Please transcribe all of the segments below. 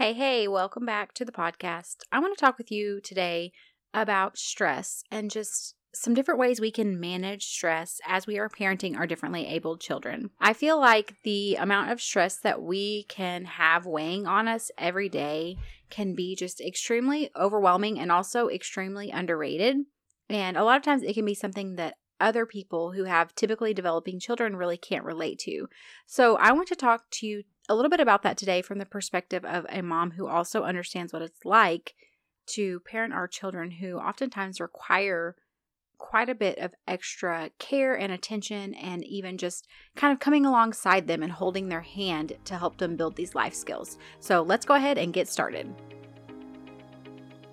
Hey, hey, welcome back to the podcast. I want to talk with you today about stress and just some different ways we can manage stress as we are parenting our differently abled children. I feel like the amount of stress that we can have weighing on us every day can be just extremely overwhelming and also extremely underrated. And a lot of times it can be something that other people who have typically developing children really can't relate to. So, I want to talk to you a little bit about that today from the perspective of a mom who also understands what it's like to parent our children who oftentimes require quite a bit of extra care and attention and even just kind of coming alongside them and holding their hand to help them build these life skills. So let's go ahead and get started.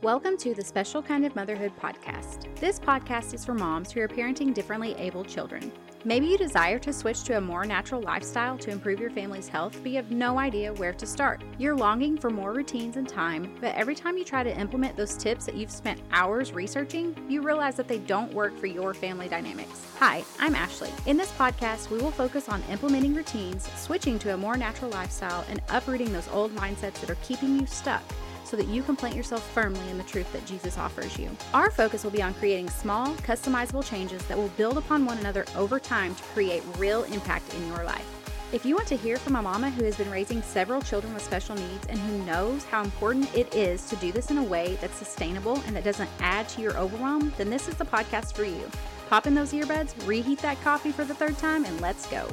Welcome to the Special Kind of Motherhood podcast. This podcast is for moms who are parenting differently abled children. Maybe you desire to switch to a more natural lifestyle to improve your family's health, but you have no idea where to start. You're longing for more routines and time, but every time you try to implement those tips that you've spent hours researching, you realize that they don't work for your family dynamics. Hi, I'm Ashley. In this podcast, we will focus on implementing routines, switching to a more natural lifestyle, and uprooting those old mindsets that are keeping you stuck so that you can plant yourself firmly in the truth that Jesus offers you. Our focus will be on creating small, customizable changes that will build upon one another over time to create real impact in your life. If you want to hear from a mama who has been raising several children with special needs and who knows how important it is to do this in a way that's sustainable and that doesn't add to your overwhelm, then this is the podcast for you. Pop in those earbuds, reheat that coffee for the third time, and let's go.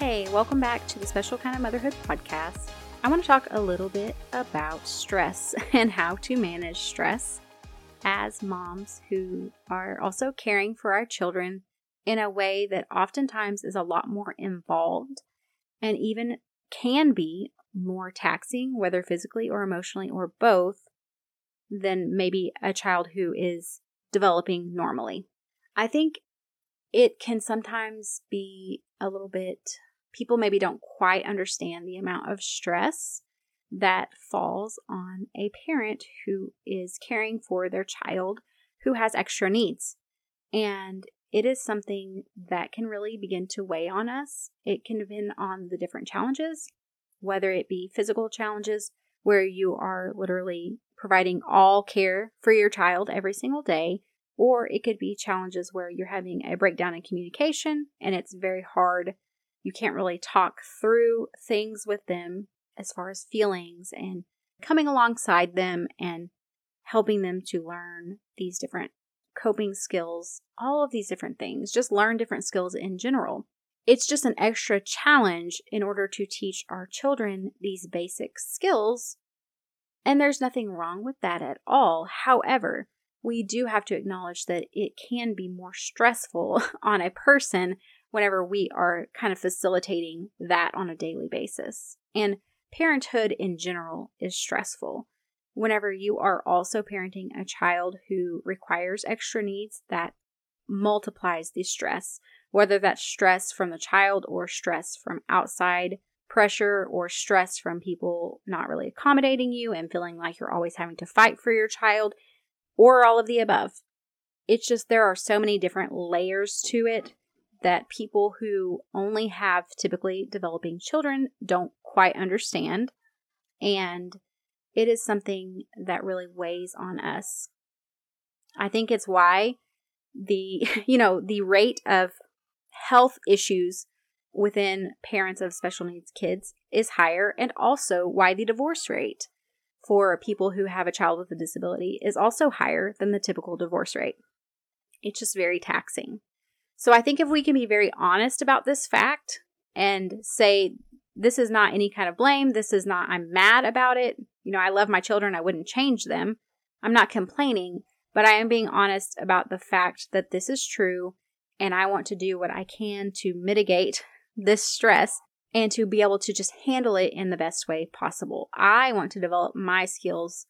Hey, welcome back to the Special Kind of Motherhood podcast. I want to talk a little bit about stress and how to manage stress as moms who are also caring for our children in a way that oftentimes is a lot more involved and even can be more taxing, whether physically or emotionally or both, than maybe a child who is developing normally. I think it can sometimes be a little bit people maybe don't quite understand the amount of stress that falls on a parent who is caring for their child who has extra needs. And it is something that can really begin to weigh on us. It can depend on the different challenges, whether it be physical challenges where you are literally providing all care for your child every single day, or it could be challenges where you're having a breakdown in communication and it's very hard you can't really talk through things with them as far as feelings and coming alongside them and helping them to learn these different coping skills, all of these different things, just learn different skills in general. It's just an extra challenge in order to teach our children these basic skills. And there's nothing wrong with that at all. However, we do have to acknowledge that it can be more stressful on a person whenever we are kind of facilitating that on a daily basis. And parenthood in general is stressful. Whenever you are also parenting a child who requires extra needs, that multiplies the stress, whether that's stress from the child or stress from outside pressure or stress from people not really accommodating you and feeling like you're always having to fight for your child, or all of the above. It's just there are so many different layers to it that people who only have typically developing children don't quite understand. And it is something that really weighs on us. I think it's why the, you know, the rate of health issues within parents of special needs kids is higher, and also why the divorce rate for people who have a child with a disability is also higher than the typical divorce rate. It's just very taxing. So I think if we can be very honest about this fact and say, this is not any kind of blame, this is not, I'm mad about it. You know, I love my children, I wouldn't change them. I'm not complaining, but I am being honest about the fact that this is true and I want to do what I can to mitigate this stress and to be able to just handle it in the best way possible. I want to develop my skills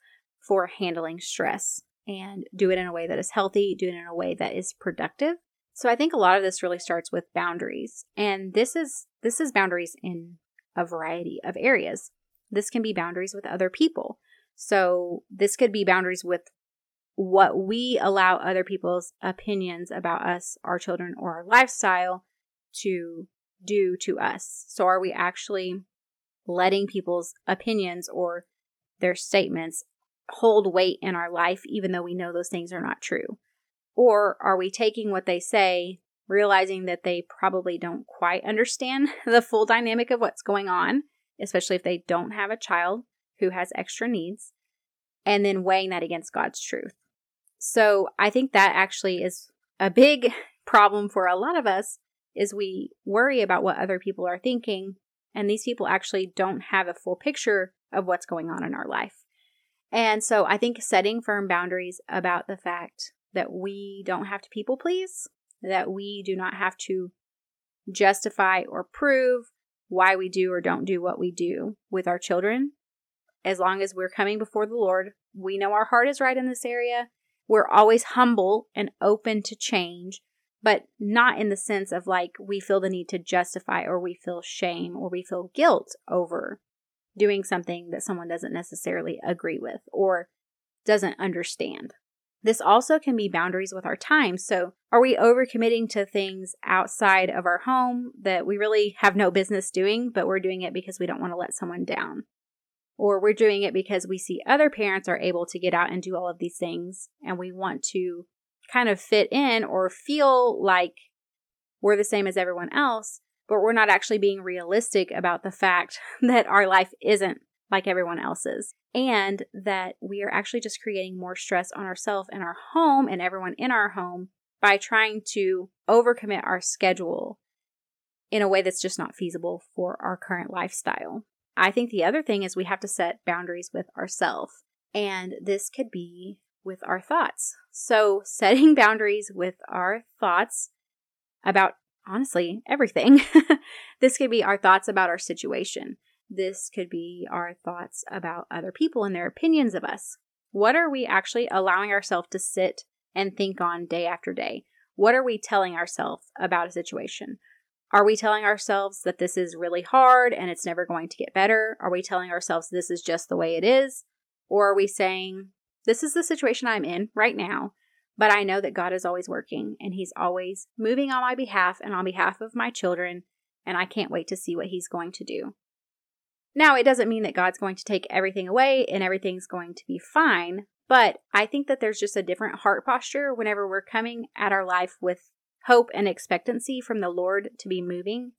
for handling stress and do it in a way that is healthy, do it in a way that is productive, so I think a lot of this really starts with boundaries. And this is this is boundaries in a variety of areas. This can be boundaries with other people. So this could be boundaries with what we allow other people's opinions about us, our children, or our lifestyle to do to us. So are we actually letting people's opinions or their statements hold weight in our life, even though we know those things are not true? Or are we taking what they say, realizing that they probably don't quite understand the full dynamic of what's going on, especially if they don't have a child who has extra needs, and then weighing that against God's truth? So I think that actually is a big problem for a lot of us is we worry about what other people are thinking and these people actually don't have a full picture of what's going on in our life. And so I think setting firm boundaries about the fact that we don't have to people please, that we do not have to justify or prove why we do or don't do what we do with our children. As long as we're coming before the Lord, we know our heart is right in this area. We're always humble and open to change, but not in the sense of like we feel the need to justify or we feel shame or we feel guilt over doing something that someone doesn't necessarily agree with or doesn't understand. This also can be boundaries with our time. So, are we overcommitting to things outside of our home that we really have no business doing, but we're doing it because we don't want to let someone down? Or we're doing it because we see other parents are able to get out and do all of these things and we want to kind of fit in or feel like we're the same as everyone else, but we're not actually being realistic about the fact that our life isn't like everyone else's and that we are actually just creating more stress on ourselves and our home and everyone in our home by trying to overcommit our schedule in a way that's just not feasible for our current lifestyle. I think the other thing is we have to set boundaries with ourselves. And this could be with our thoughts. So, setting boundaries with our thoughts about honestly everything. this could be our thoughts about our situation. This could be our thoughts about other people and their opinions of us. What are we actually allowing ourselves to sit and think on day after day? What are we telling ourselves about a situation? Are we telling ourselves that this is really hard and it's never going to get better? Are we telling ourselves this is just the way it is? Or are we saying, this is the situation I'm in right now, but I know that God is always working and He's always moving on my behalf and on behalf of my children, and I can't wait to see what He's going to do. Now, it doesn't mean that God's going to take everything away and everything's going to be fine, but I think that there's just a different heart posture whenever we're coming at our life with hope and expectancy from the Lord to be moving,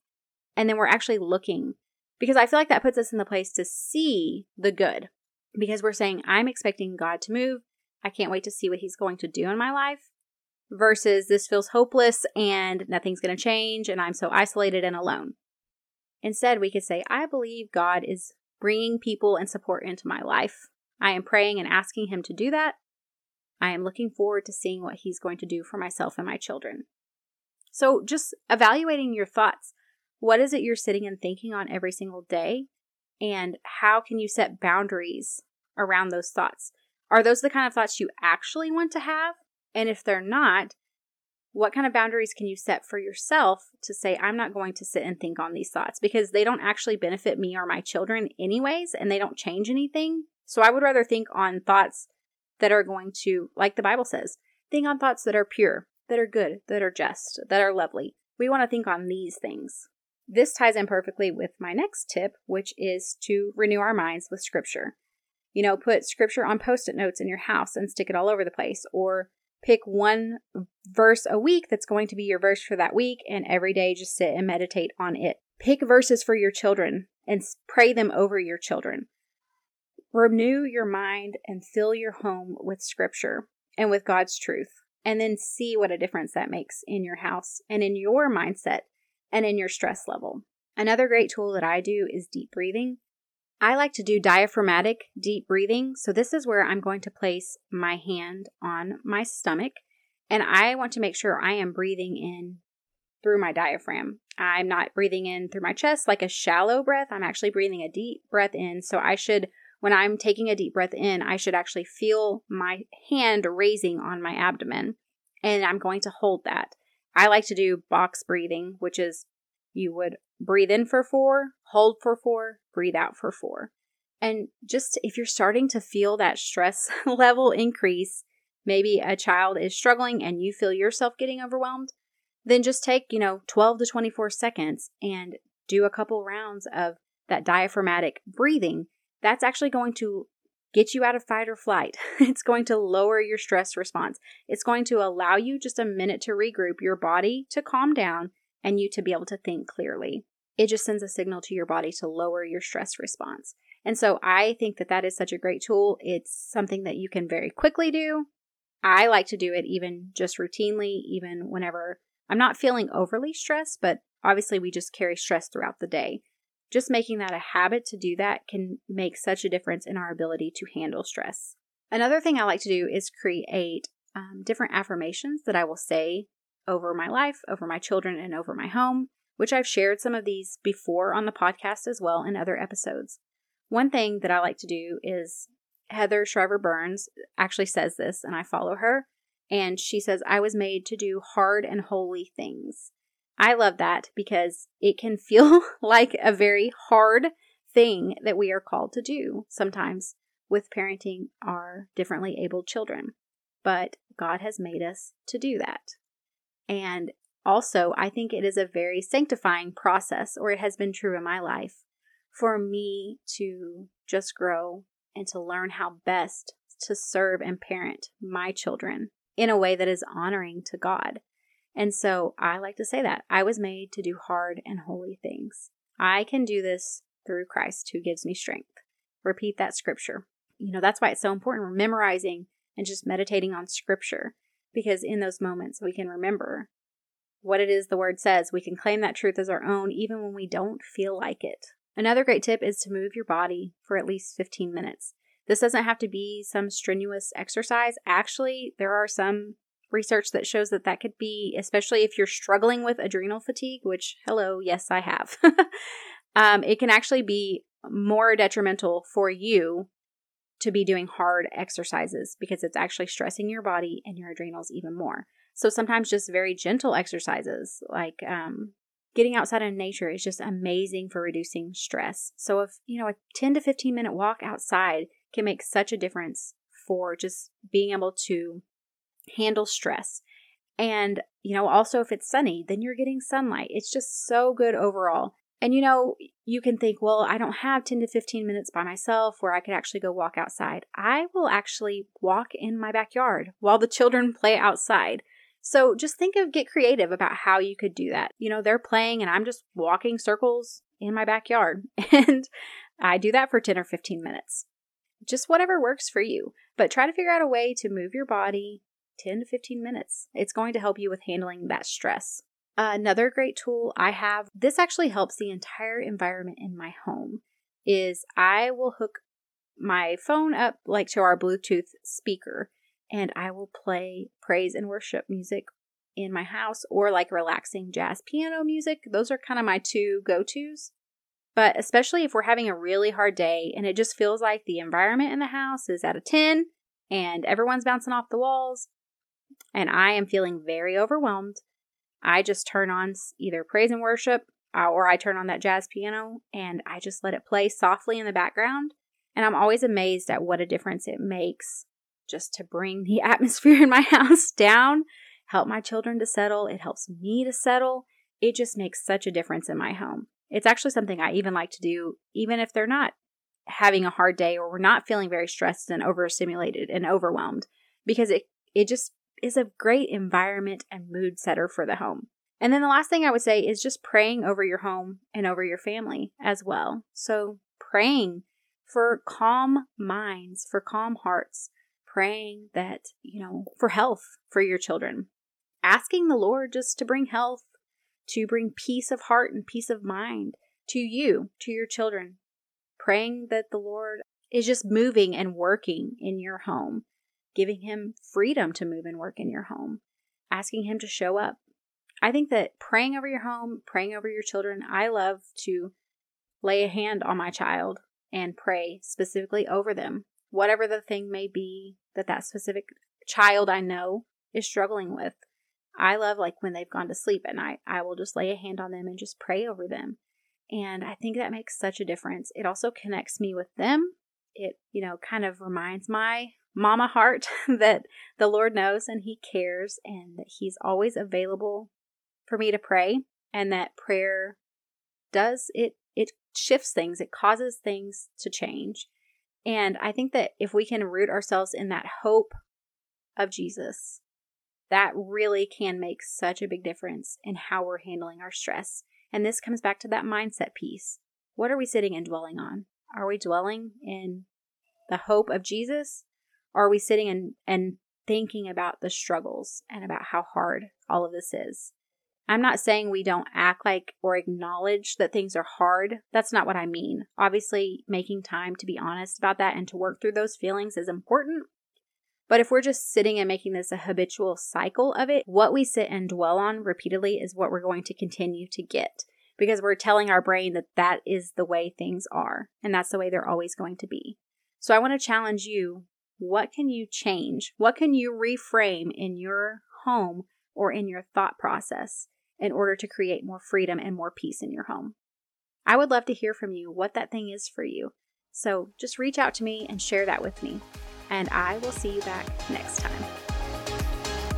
and then we're actually looking because I feel like that puts us in the place to see the good because we're saying, I'm expecting God to move. I can't wait to see what He's going to do in my life. Versus this feels hopeless and nothing's going to change and I'm so isolated and alone. Instead, we could say, I believe God is bringing people and support into my life. I am praying and asking Him to do that. I am looking forward to seeing what He's going to do for myself and my children. So, just evaluating your thoughts. What is it you're sitting and thinking on every single day? And how can you set boundaries around those thoughts? Are those the kind of thoughts you actually want to have? And if they're not, what kind of boundaries can you set for yourself to say, I'm not going to sit and think on these thoughts because they don't actually benefit me or my children, anyways, and they don't change anything? So I would rather think on thoughts that are going to, like the Bible says, think on thoughts that are pure, that are good, that are just, that are lovely. We want to think on these things. This ties in perfectly with my next tip, which is to renew our minds with scripture. You know, put scripture on post it notes in your house and stick it all over the place, or pick one verse a week that's going to be your verse for that week, and every day just sit and meditate on it. Pick verses for your children and pray them over your children. Renew your mind and fill your home with scripture and with God's truth, and then see what a difference that makes in your house and in your mindset and in your stress level. Another great tool that I do is deep breathing. I like to do diaphragmatic deep breathing. So, this is where I'm going to place my hand on my stomach and I want to make sure I am breathing in through my diaphragm. I'm not breathing in through my chest like a shallow breath. I'm actually breathing a deep breath in. So, I should, when I'm taking a deep breath in, I should actually feel my hand raising on my abdomen and I'm going to hold that. I like to do box breathing, which is you would breathe in for four, hold for four, breathe out for four. And just if you're starting to feel that stress level increase, maybe a child is struggling and you feel yourself getting overwhelmed, then just take, you know, 12 to 24 seconds and do a couple rounds of that diaphragmatic breathing, that's actually going to get you out of fight or flight. It's going to lower your stress response. It's going to allow you just a minute to regroup, your body to calm down, and you to be able to think clearly. It just sends a signal to your body to lower your stress response. And so I think that that is such a great tool. It's something that you can very quickly do. I like to do it even just routinely, even whenever I'm not feeling overly stressed, but obviously we just carry stress throughout the day. Just making that a habit to do that can make such a difference in our ability to handle stress. Another thing I like to do is create um, different affirmations that I will say over my life, over my children, and over my home, which I've shared some of these before on the podcast as well in other episodes. One thing that I like to do is Heather Shriver Burns actually says this, and I follow her. And she says, I was made to do hard and holy things. I love that because it can feel like a very hard thing that we are called to do sometimes with parenting our differently abled children. But God has made us to do that. And also, I think it is a very sanctifying process, or it has been true in my life, for me to just grow and to learn how best to serve and parent my children in a way that is honoring to God. And so I like to say that I was made to do hard and holy things. I can do this through Christ who gives me strength. Repeat that scripture. You know, that's why it's so important. Memorizing and just meditating on scripture because in those moments we can remember what it is the word says. We can claim that truth as our own even when we don't feel like it. Another great tip is to move your body for at least 15 minutes. This doesn't have to be some strenuous exercise. Actually, there are some research that shows that that could be, especially if you're struggling with adrenal fatigue, which, hello, yes, I have. um, it can actually be more detrimental for you to be doing hard exercises because it's actually stressing your body and your adrenals even more. So sometimes just very gentle exercises like um, getting outside in nature is just amazing for reducing stress. So if, you know, a 10 to 15 minute walk outside can make such a difference for just being able to handle stress. And, you know, also if it's sunny, then you're getting sunlight. It's just so good overall. And, you know, you can think, well, I don't have 10 to 15 minutes by myself where I could actually go walk outside. I will actually walk in my backyard while the children play outside. So just think of, get creative about how you could do that. You know, they're playing and I'm just walking circles in my backyard. And I do that for 10 or 15 minutes. Just whatever works for you. But try to figure out a way to move your body 10 to 15 minutes. It's going to help you with handling that stress. Another great tool I have, this actually helps the entire environment in my home, is I will hook my phone up like to our Bluetooth speaker and I will play praise and worship music in my house or like relaxing jazz piano music. Those are kind of my two go tos. But especially if we're having a really hard day and it just feels like the environment in the house is at a 10 and everyone's bouncing off the walls and I am feeling very overwhelmed, I just turn on either praise and worship uh, or I turn on that jazz piano and I just let it play softly in the background. And I'm always amazed at what a difference it makes just to bring the atmosphere in my house down, help my children to settle. It helps me to settle. It just makes such a difference in my home. It's actually something I even like to do, even if they're not having a hard day or we're not feeling very stressed and overstimulated and overwhelmed, because it, it just is a great environment and mood setter for the home. And then the last thing I would say is just praying over your home and over your family as well. So praying for calm minds, for calm hearts, praying that, you know, for health for your children, asking the Lord just to bring health, to bring peace of heart and peace of mind to you, to your children, praying that the Lord is just moving and working in your home, giving Him freedom to move and work in your home, asking Him to show up. I think that praying over your home, praying over your children, I love to lay a hand on my child and pray specifically over them whatever the thing may be that that specific child I know is struggling with. I love like when they've gone to sleep at night, I will just lay a hand on them and just pray over them. And I think that makes such a difference. It also connects me with them. It, you know, kind of reminds my mama heart that the Lord knows and He cares and that He's always available for me to pray and that prayer does it it shifts things, it causes things to change. And I think that if we can root ourselves in that hope of Jesus, that really can make such a big difference in how we're handling our stress. And this comes back to that mindset piece. What are we sitting and dwelling on? Are we dwelling in the hope of Jesus? Are we sitting and, and thinking about the struggles and about how hard all of this is? I'm not saying we don't act like or acknowledge that things are hard. That's not what I mean. Obviously, making time to be honest about that and to work through those feelings is important. But if we're just sitting and making this a habitual cycle of it, what we sit and dwell on repeatedly is what we're going to continue to get because we're telling our brain that that is the way things are and that's the way they're always going to be. So I want to challenge you what can you change? What can you reframe in your home or in your thought process in order to create more freedom and more peace in your home? I would love to hear from you what that thing is for you. So just reach out to me and share that with me and I will see you back next time.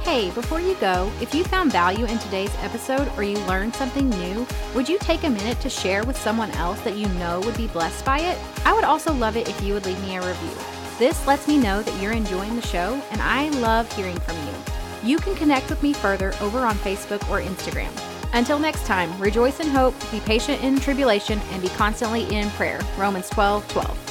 Hey, before you go, if you found value in today's episode or you learned something new, would you take a minute to share with someone else that you know would be blessed by it? I would also love it if you would leave me a review. This lets me know that you're enjoying the show, and I love hearing from you. You can connect with me further over on Facebook or Instagram. Until next time, rejoice in hope, be patient in tribulation, and be constantly in prayer. Romans 12 12.